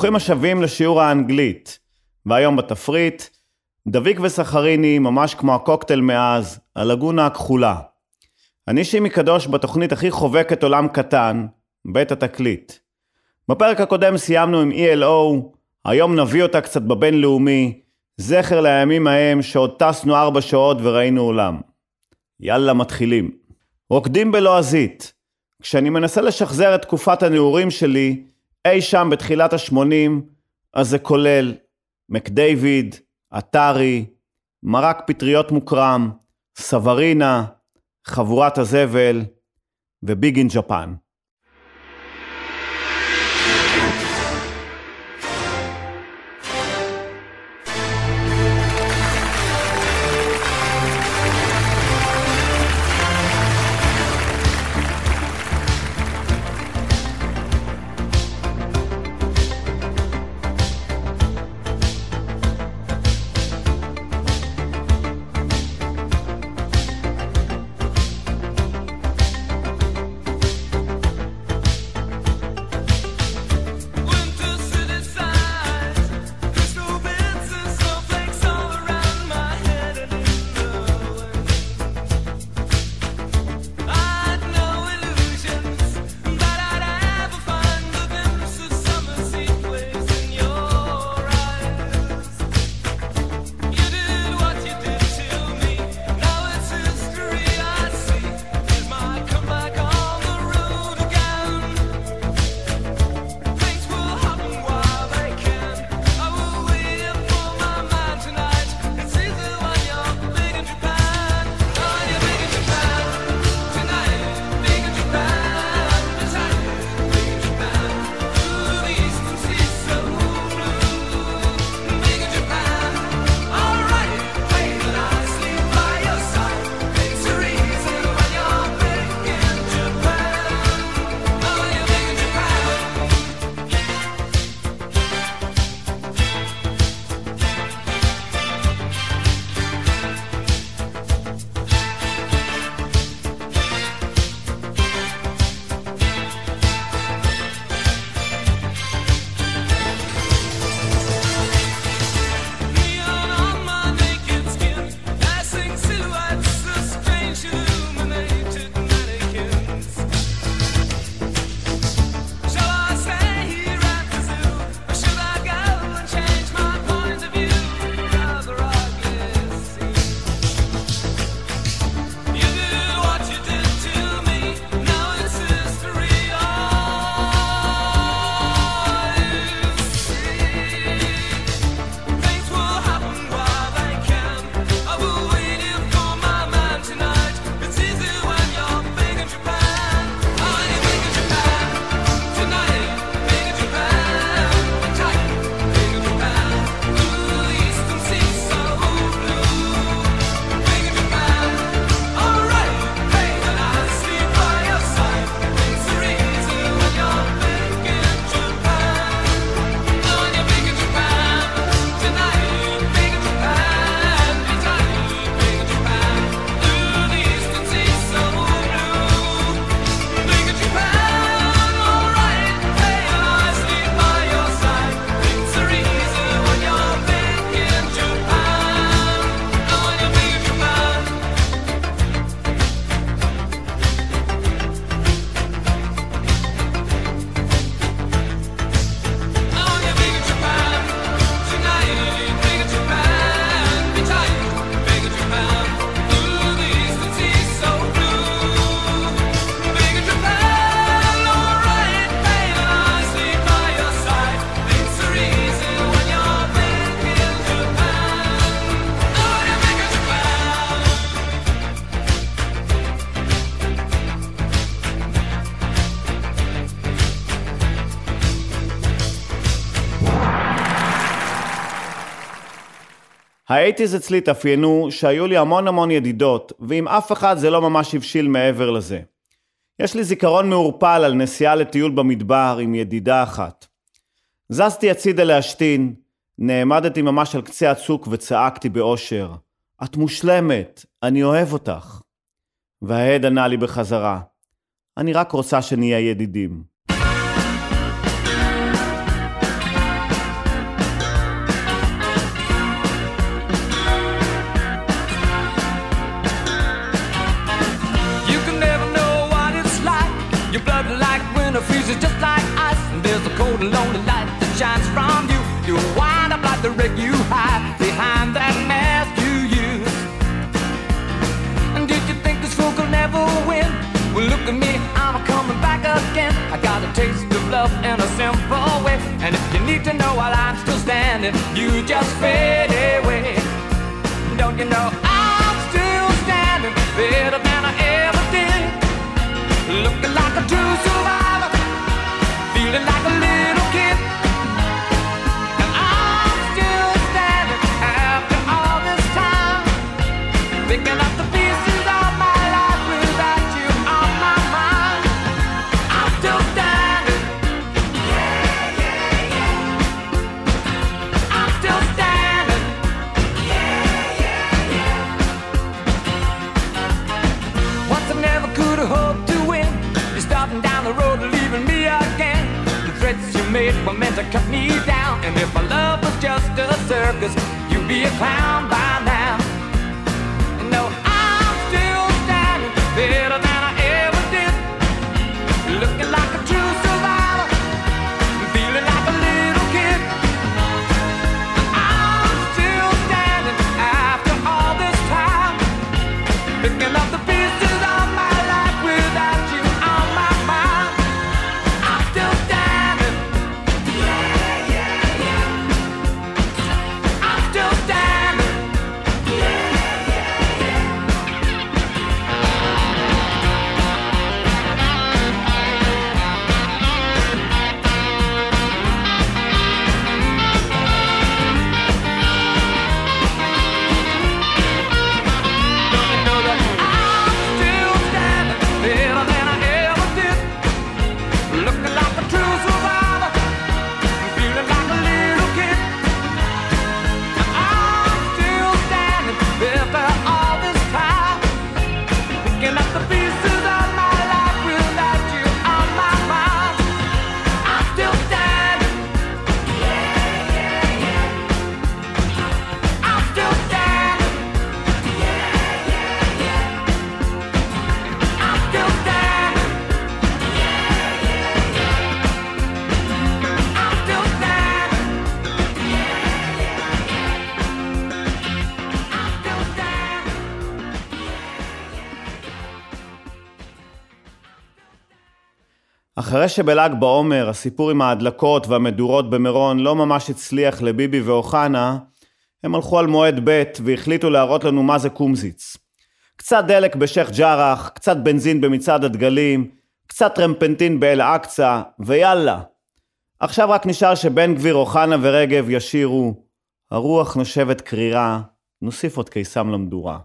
ברוכים השבים לשיעור האנגלית. והיום בתפריט, דביק וסחריני, ממש כמו הקוקטייל מאז, הלגונה הכחולה. אני שימי קדוש בתוכנית הכי חובקת עולם קטן, בית התקליט. בפרק הקודם סיימנו עם ELO, היום נביא אותה קצת בבינלאומי, זכר לימים ההם שעוד טסנו ארבע שעות וראינו עולם. יאללה, מתחילים. רוקדים בלועזית. כשאני מנסה לשחזר את תקופת הנעורים שלי, אי שם בתחילת ה-80, אז זה כולל מקדייוויד, אתרי, מרק פטריות מוקרם, סברינה, חבורת הזבל וביג אין ג'פן. האייטיז אצלי התאפיינו שהיו לי המון המון ידידות, ועם אף אחד זה לא ממש הבשיל מעבר לזה. יש לי זיכרון מעורפל על נסיעה לטיול במדבר עם ידידה אחת. זזתי הצידה להשתין, נעמדתי ממש על קצה הצוק וצעקתי באושר, את מושלמת, אני אוהב אותך. והעד ענה לי בחזרה, אני רק רוצה שנהיה ידידים. And lonely light that shines from you. You wind up like the wreck you hide behind that mask you use. And did you think this fool could never win? Well, look at me, I'm coming back again. I got a taste of love in a simple way. And if you need to know while I'm still standing, you just fade circus, you'd be a clown אחרי שבל"ג בעומר הסיפור עם ההדלקות והמדורות במירון לא ממש הצליח לביבי ואוחנה, הם הלכו על מועד ב' והחליטו להראות לנו מה זה קומזיץ. קצת דלק בשייח' ג'ראח, קצת בנזין במצעד הדגלים, קצת טרמפנטין באל-אקצא, ויאללה. עכשיו רק נשאר שבן גביר, אוחנה ורגב ישירו הרוח נושבת קרירה, נוסיף עוד קיסם למדורה.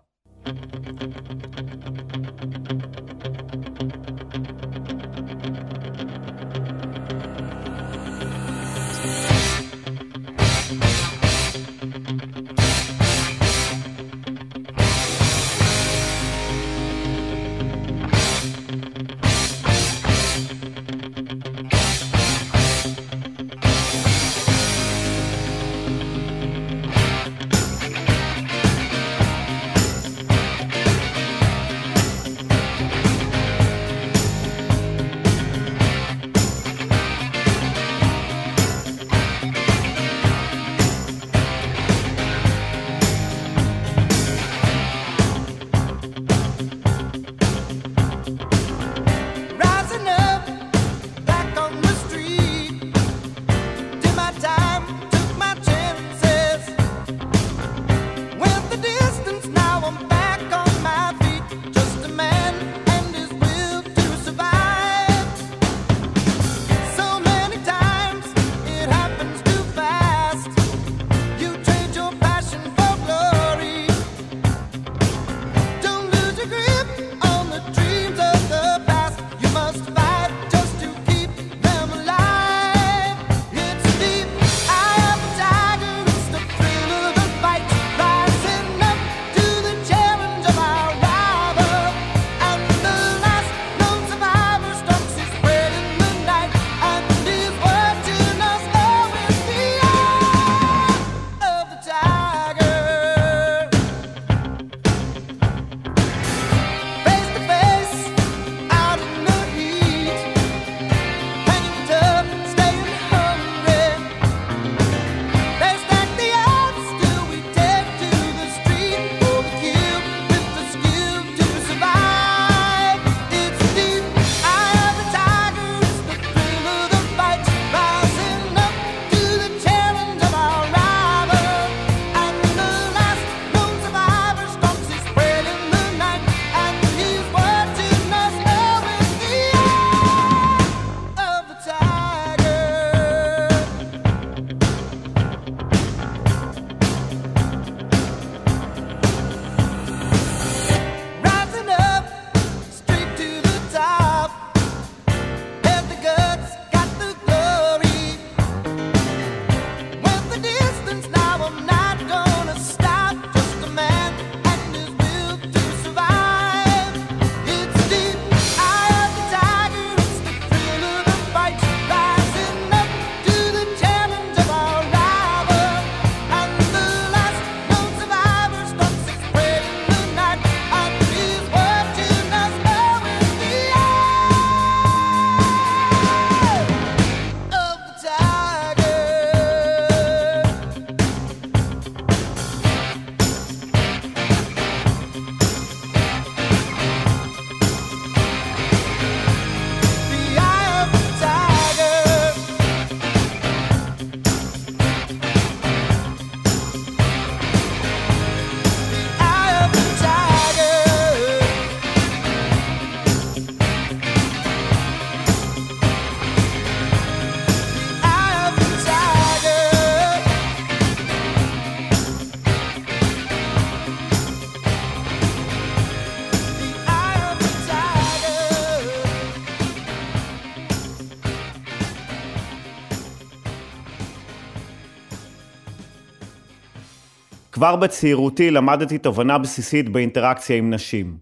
כבר בצעירותי למדתי תובנה בסיסית באינטראקציה עם נשים.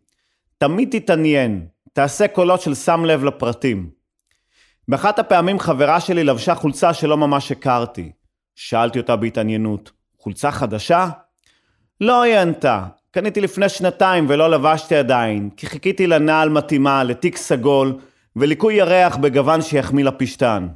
תמיד תתעניין, תעשה קולות של שם לב לפרטים. באחת הפעמים חברה שלי לבשה חולצה שלא ממש הכרתי. שאלתי אותה בהתעניינות, חולצה חדשה? לא, היא ענתה, קניתי לפני שנתיים ולא לבשתי עדיין, כי חיכיתי לנעל מתאימה, לתיק סגול וליקוי ירח בגוון שיחמיא לפשתן.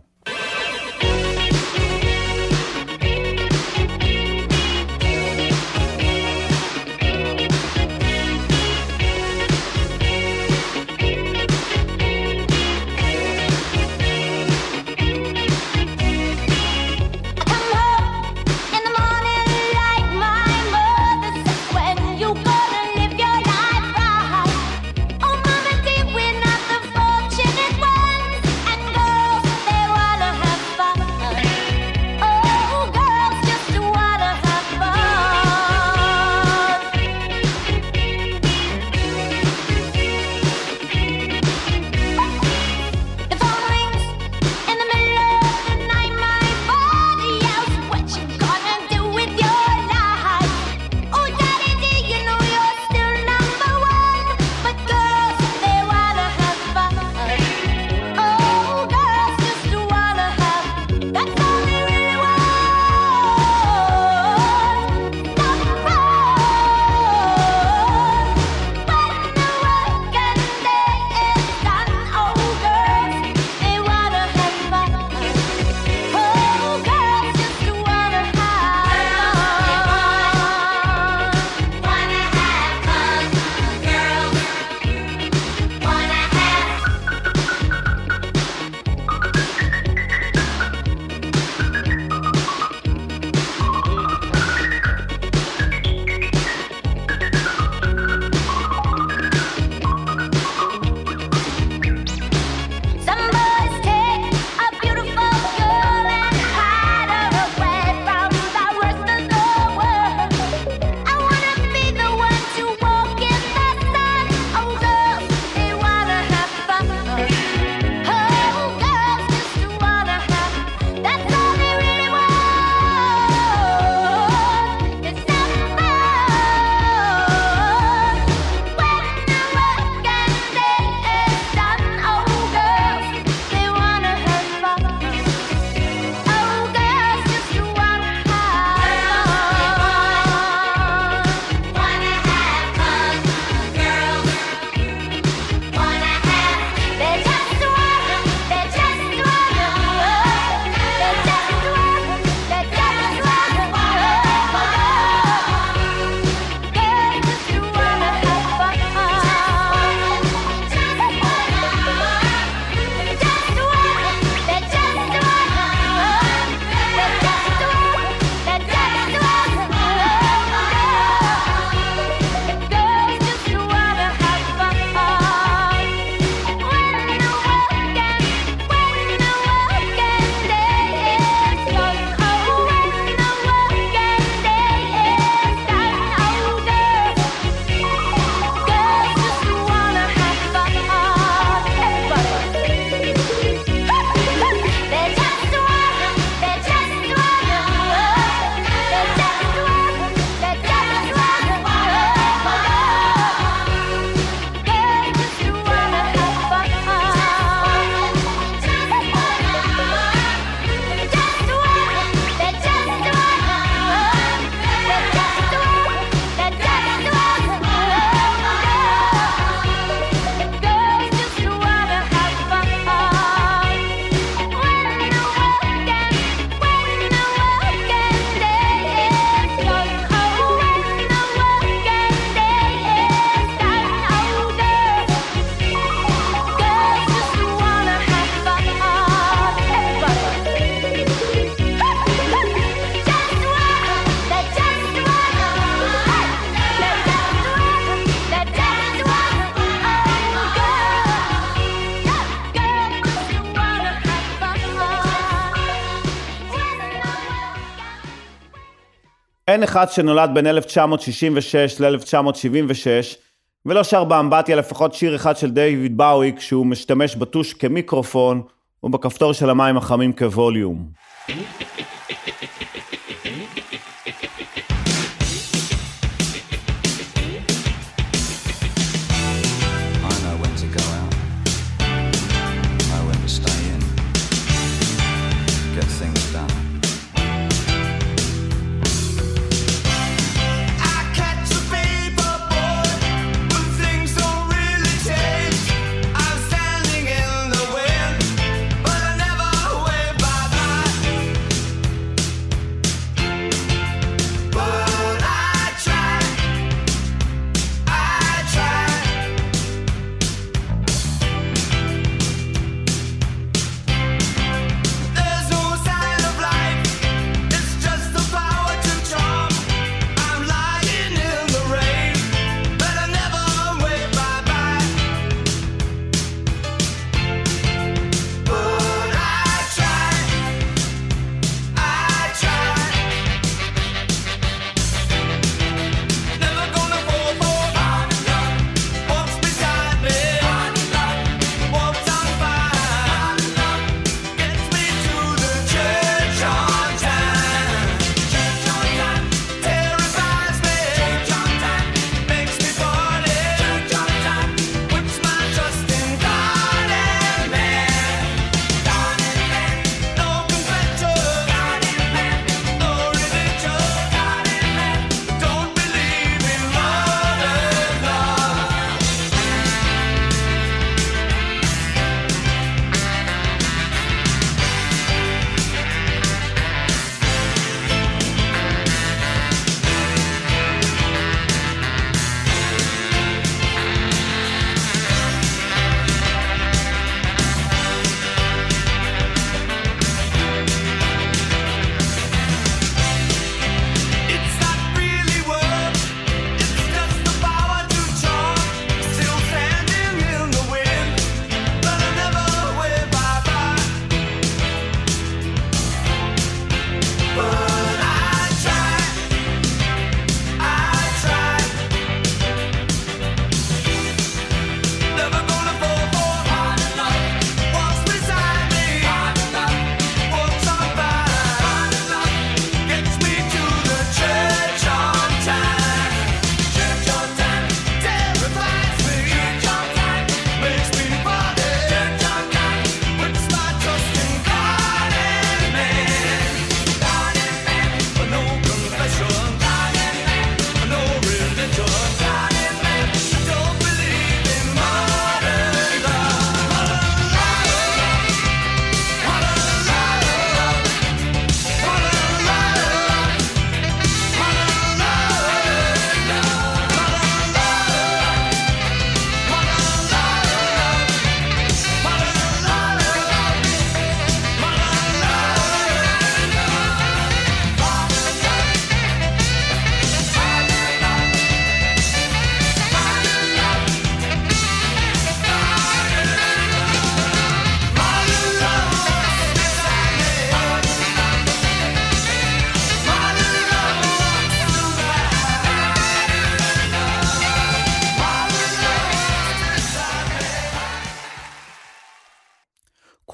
אין אחד שנולד בין 1966 ל-1976, ולא שר באמבטיה לפחות שיר אחד של דיוויד באוי כשהוא משתמש בטוש כמיקרופון ובכפתור של המים החמים כווליום.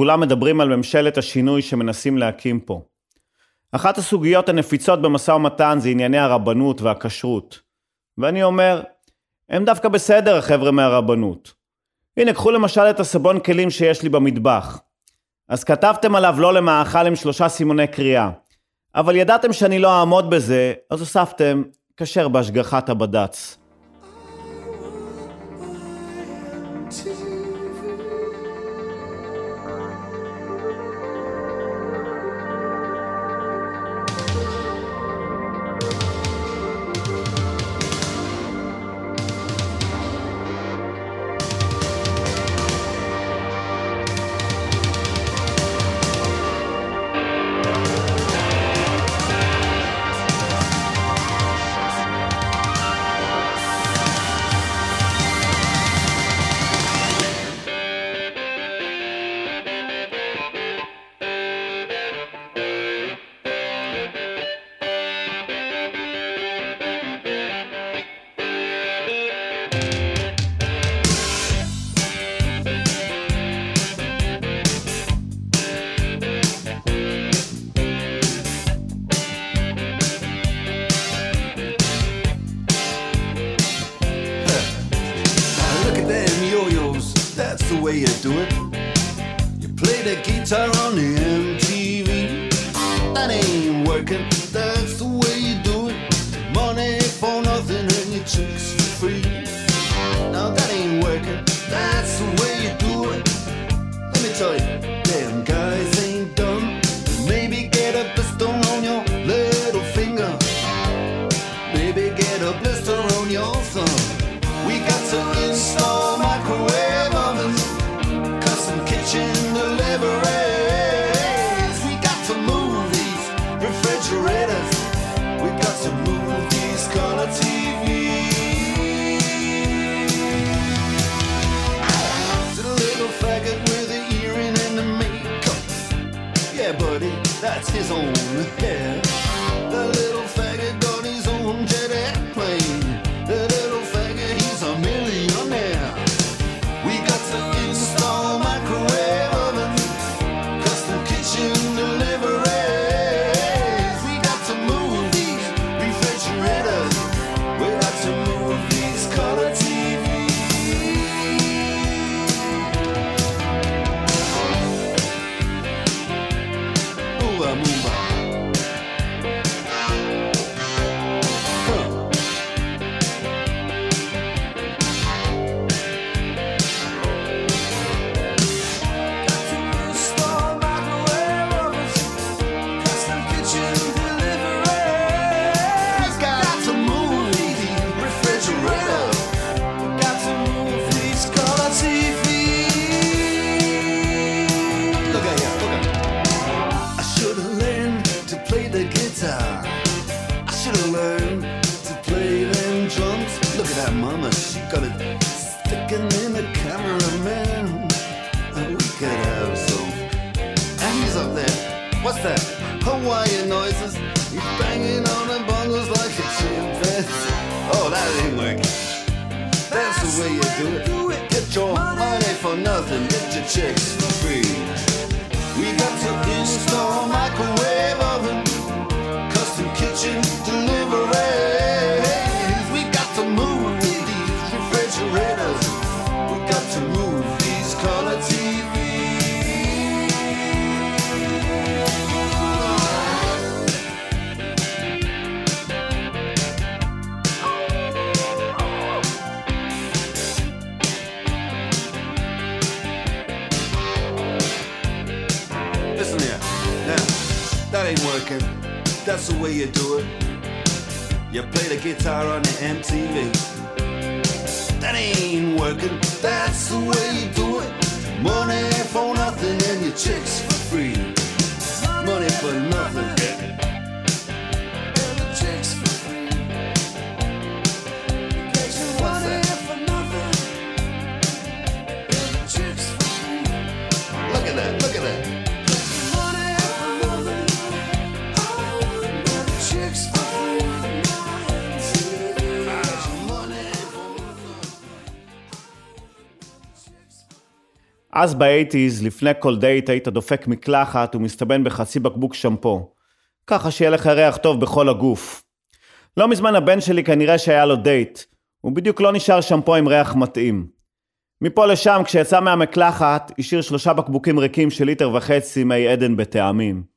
כולם מדברים על ממשלת השינוי שמנסים להקים פה. אחת הסוגיות הנפיצות במשא ומתן זה ענייני הרבנות והכשרות. ואני אומר, הם דווקא בסדר החבר'ה מהרבנות. הנה, קחו למשל את הסבון כלים שיש לי במטבח. אז כתבתם עליו לא למאכל עם שלושה סימוני קריאה. אבל ידעתם שאני לא אעמוד בזה, אז הוספתם כשר בהשגחת הבד"ץ. אז באייטיז, לפני כל דייט היית דופק מקלחת ומסתבן בחצי בקבוק שמפו. ככה שיהיה לך ריח טוב בכל הגוף. לא מזמן הבן שלי כנראה שהיה לו דייט. ובדיוק לא נשאר שמפו עם ריח מתאים. מפה לשם, כשיצא מהמקלחת, השאיר שלושה בקבוקים ריקים של ליטר וחצי מי עדן בטעמים.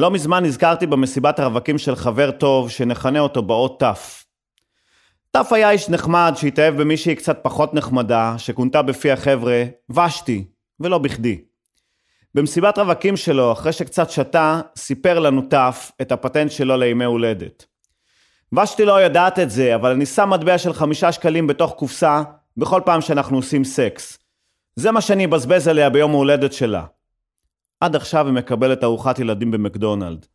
לא מזמן נזכרתי במסיבת הרווקים של חבר טוב, שנכנה אותו באות ת'. ת' היה איש נחמד שהתאהב במישהי קצת פחות נחמדה, שכונתה בפי החבר'ה ושתי, ולא בכדי. במסיבת רווקים שלו, אחרי שקצת שתה, סיפר לנו ת' את הפטנט שלו לימי הולדת. ושתי לא יודעת את זה, אבל אני שם מטבע של חמישה שקלים בתוך קופסה בכל פעם שאנחנו עושים סקס. זה מה שאני אבזבז עליה ביום ההולדת שלה. עד עכשיו היא מקבלת ארוחת ילדים במקדונלד.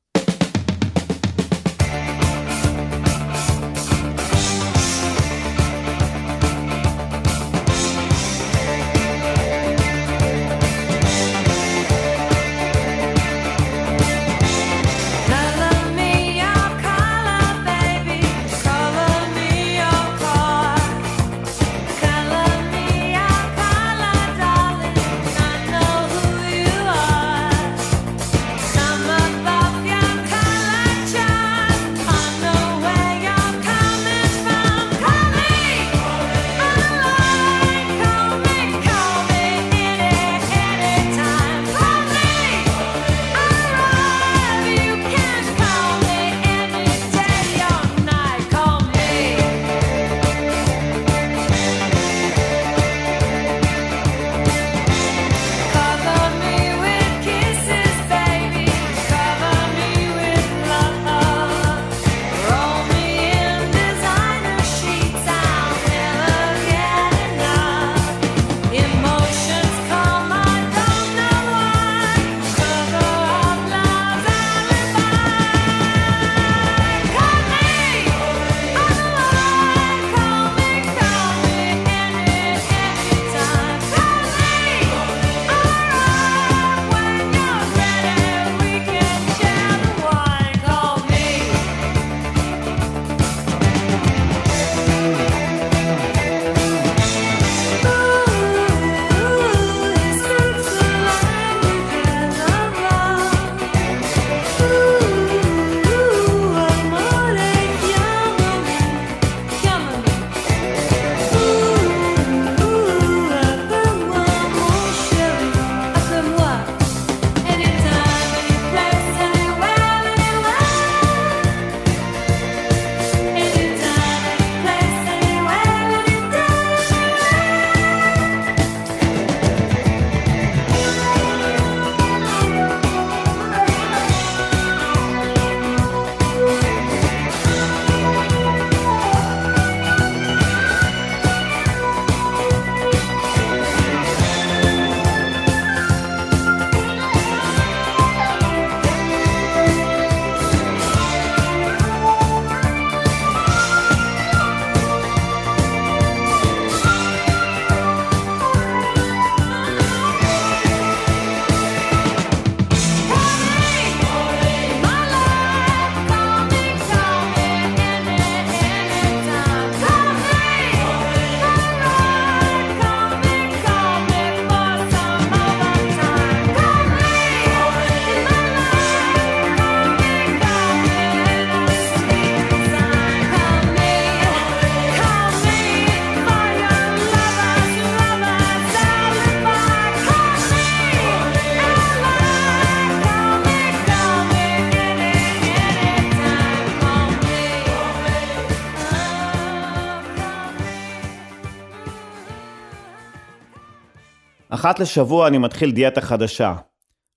אחת לשבוע אני מתחיל דיאטה חדשה.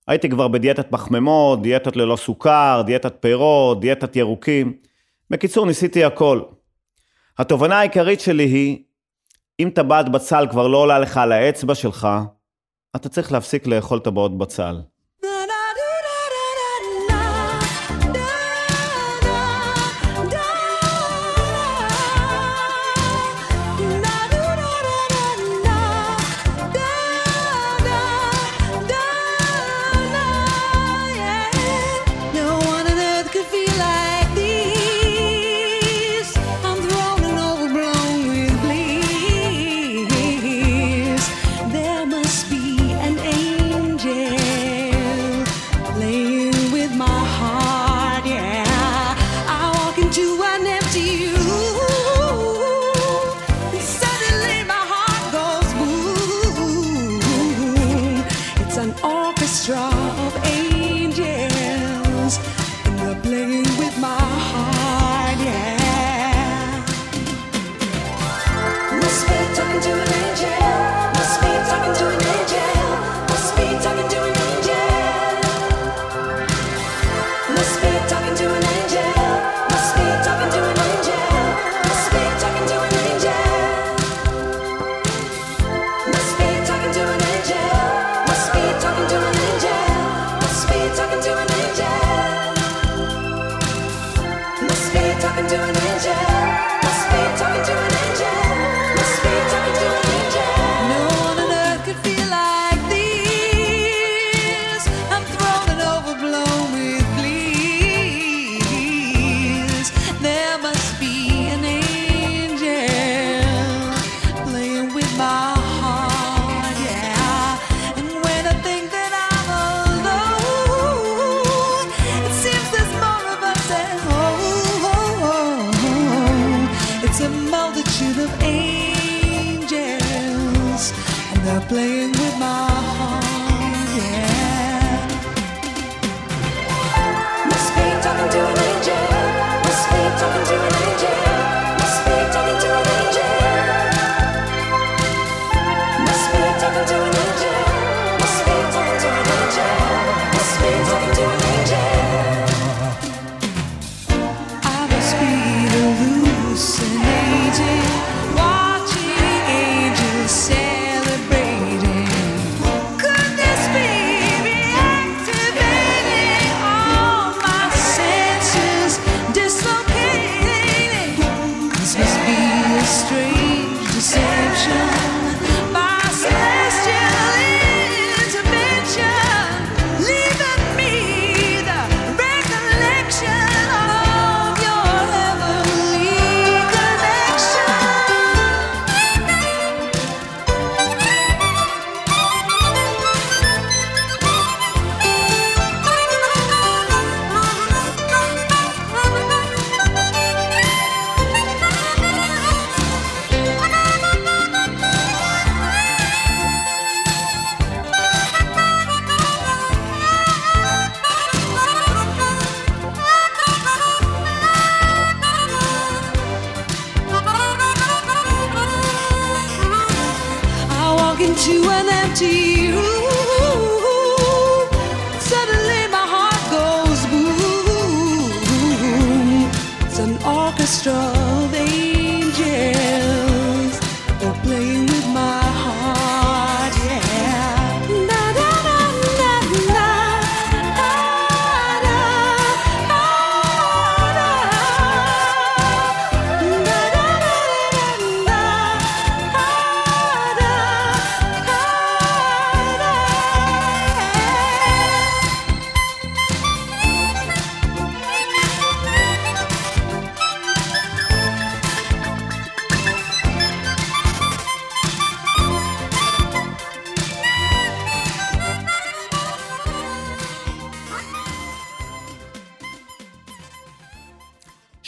הייתי כבר בדיאטת מחממות, דיאטות ללא סוכר, דיאטת פירות, דיאטת ירוקים. בקיצור, ניסיתי הכל. התובנה העיקרית שלי היא, אם טבעת בצל כבר לא עולה לך על האצבע שלך, אתה צריך להפסיק לאכול טבעות בצל.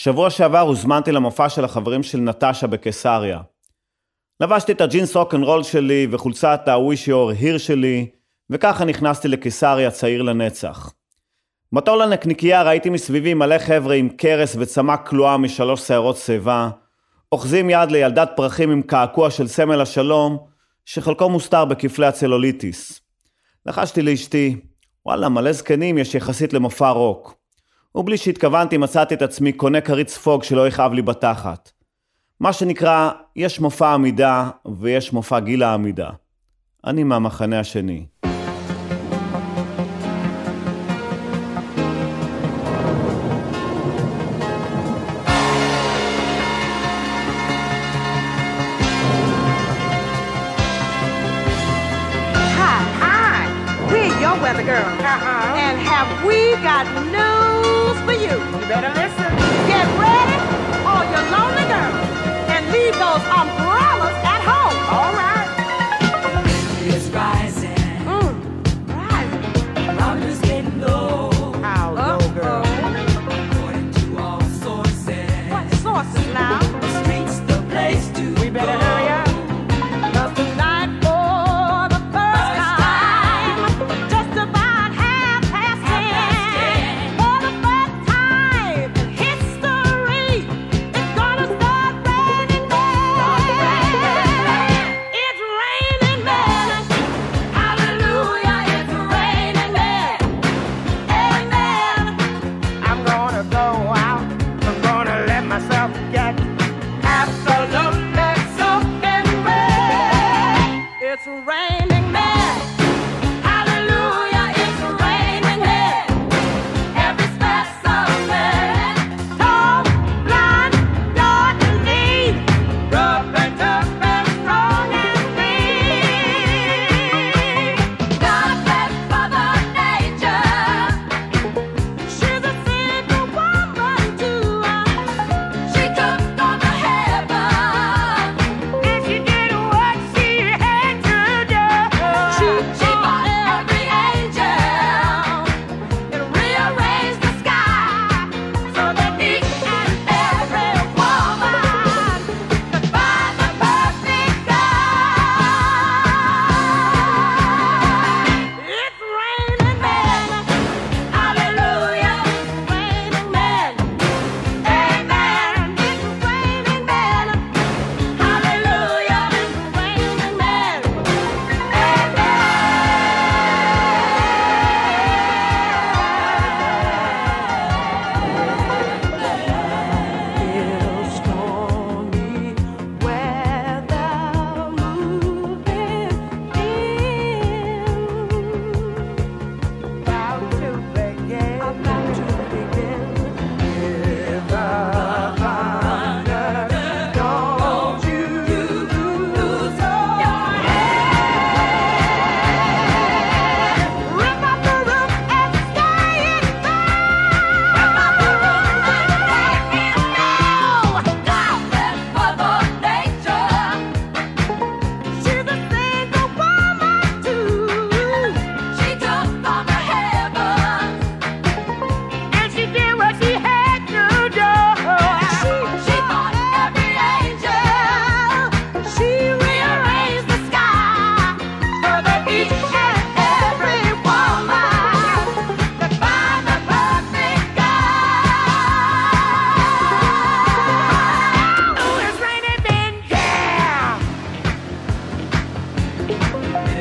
שבוע שעבר הוזמנתי למופע של החברים של נטשה בקיסריה. לבשתי את הג'ינס רול שלי וחולצת ה-Wish Your Here שלי, וככה נכנסתי לקיסריה צעיר לנצח. בתור לנקניקייה ראיתי מסביבי מלא חבר'ה עם קרס וצמה כלואה משלוש שערות שיבה, אוחזים יד לילדת פרחים עם קעקוע של סמל השלום, שחלקו מוסתר בכפלי הצלוליטיס. לחשתי לאשתי, וואלה, מלא זקנים יש יחסית למופע רוק. ובלי שהתכוונתי מצאתי את עצמי קונה כרית ספוג שלא יכאב לי בתחת. מה שנקרא, יש מופע עמידה ויש מופע גיל העמידה. אני מהמחנה השני.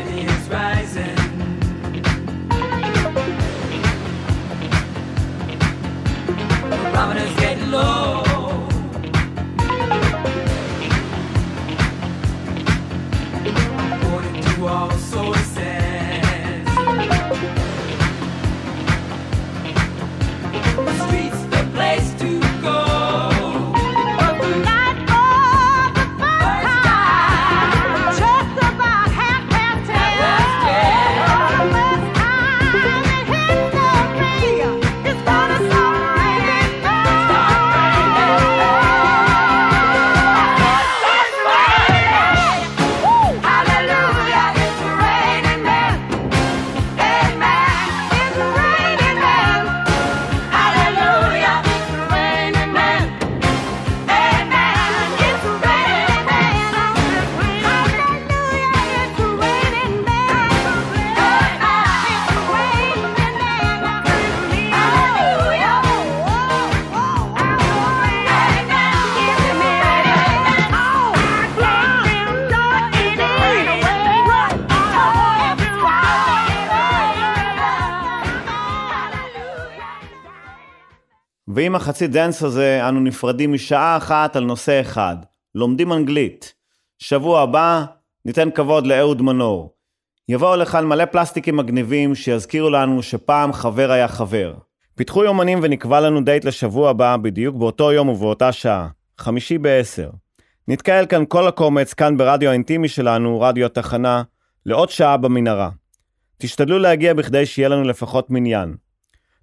is rising. ועם ה Let's Dance הזה אנו נפרדים משעה אחת על נושא אחד, לומדים אנגלית. שבוע הבא ניתן כבוד לאהוד מנור. יבואו לכאן מלא פלסטיקים מגניבים שיזכירו לנו שפעם חבר היה חבר. פתחו יומנים ונקבע לנו דייט לשבוע הבא בדיוק באותו יום ובאותה שעה, חמישי בעשר. נתקהל כאן כל הקומץ כאן ברדיו האינטימי שלנו, רדיו התחנה, לעוד שעה במנהרה. תשתדלו להגיע בכדי שיהיה לנו לפחות מניין.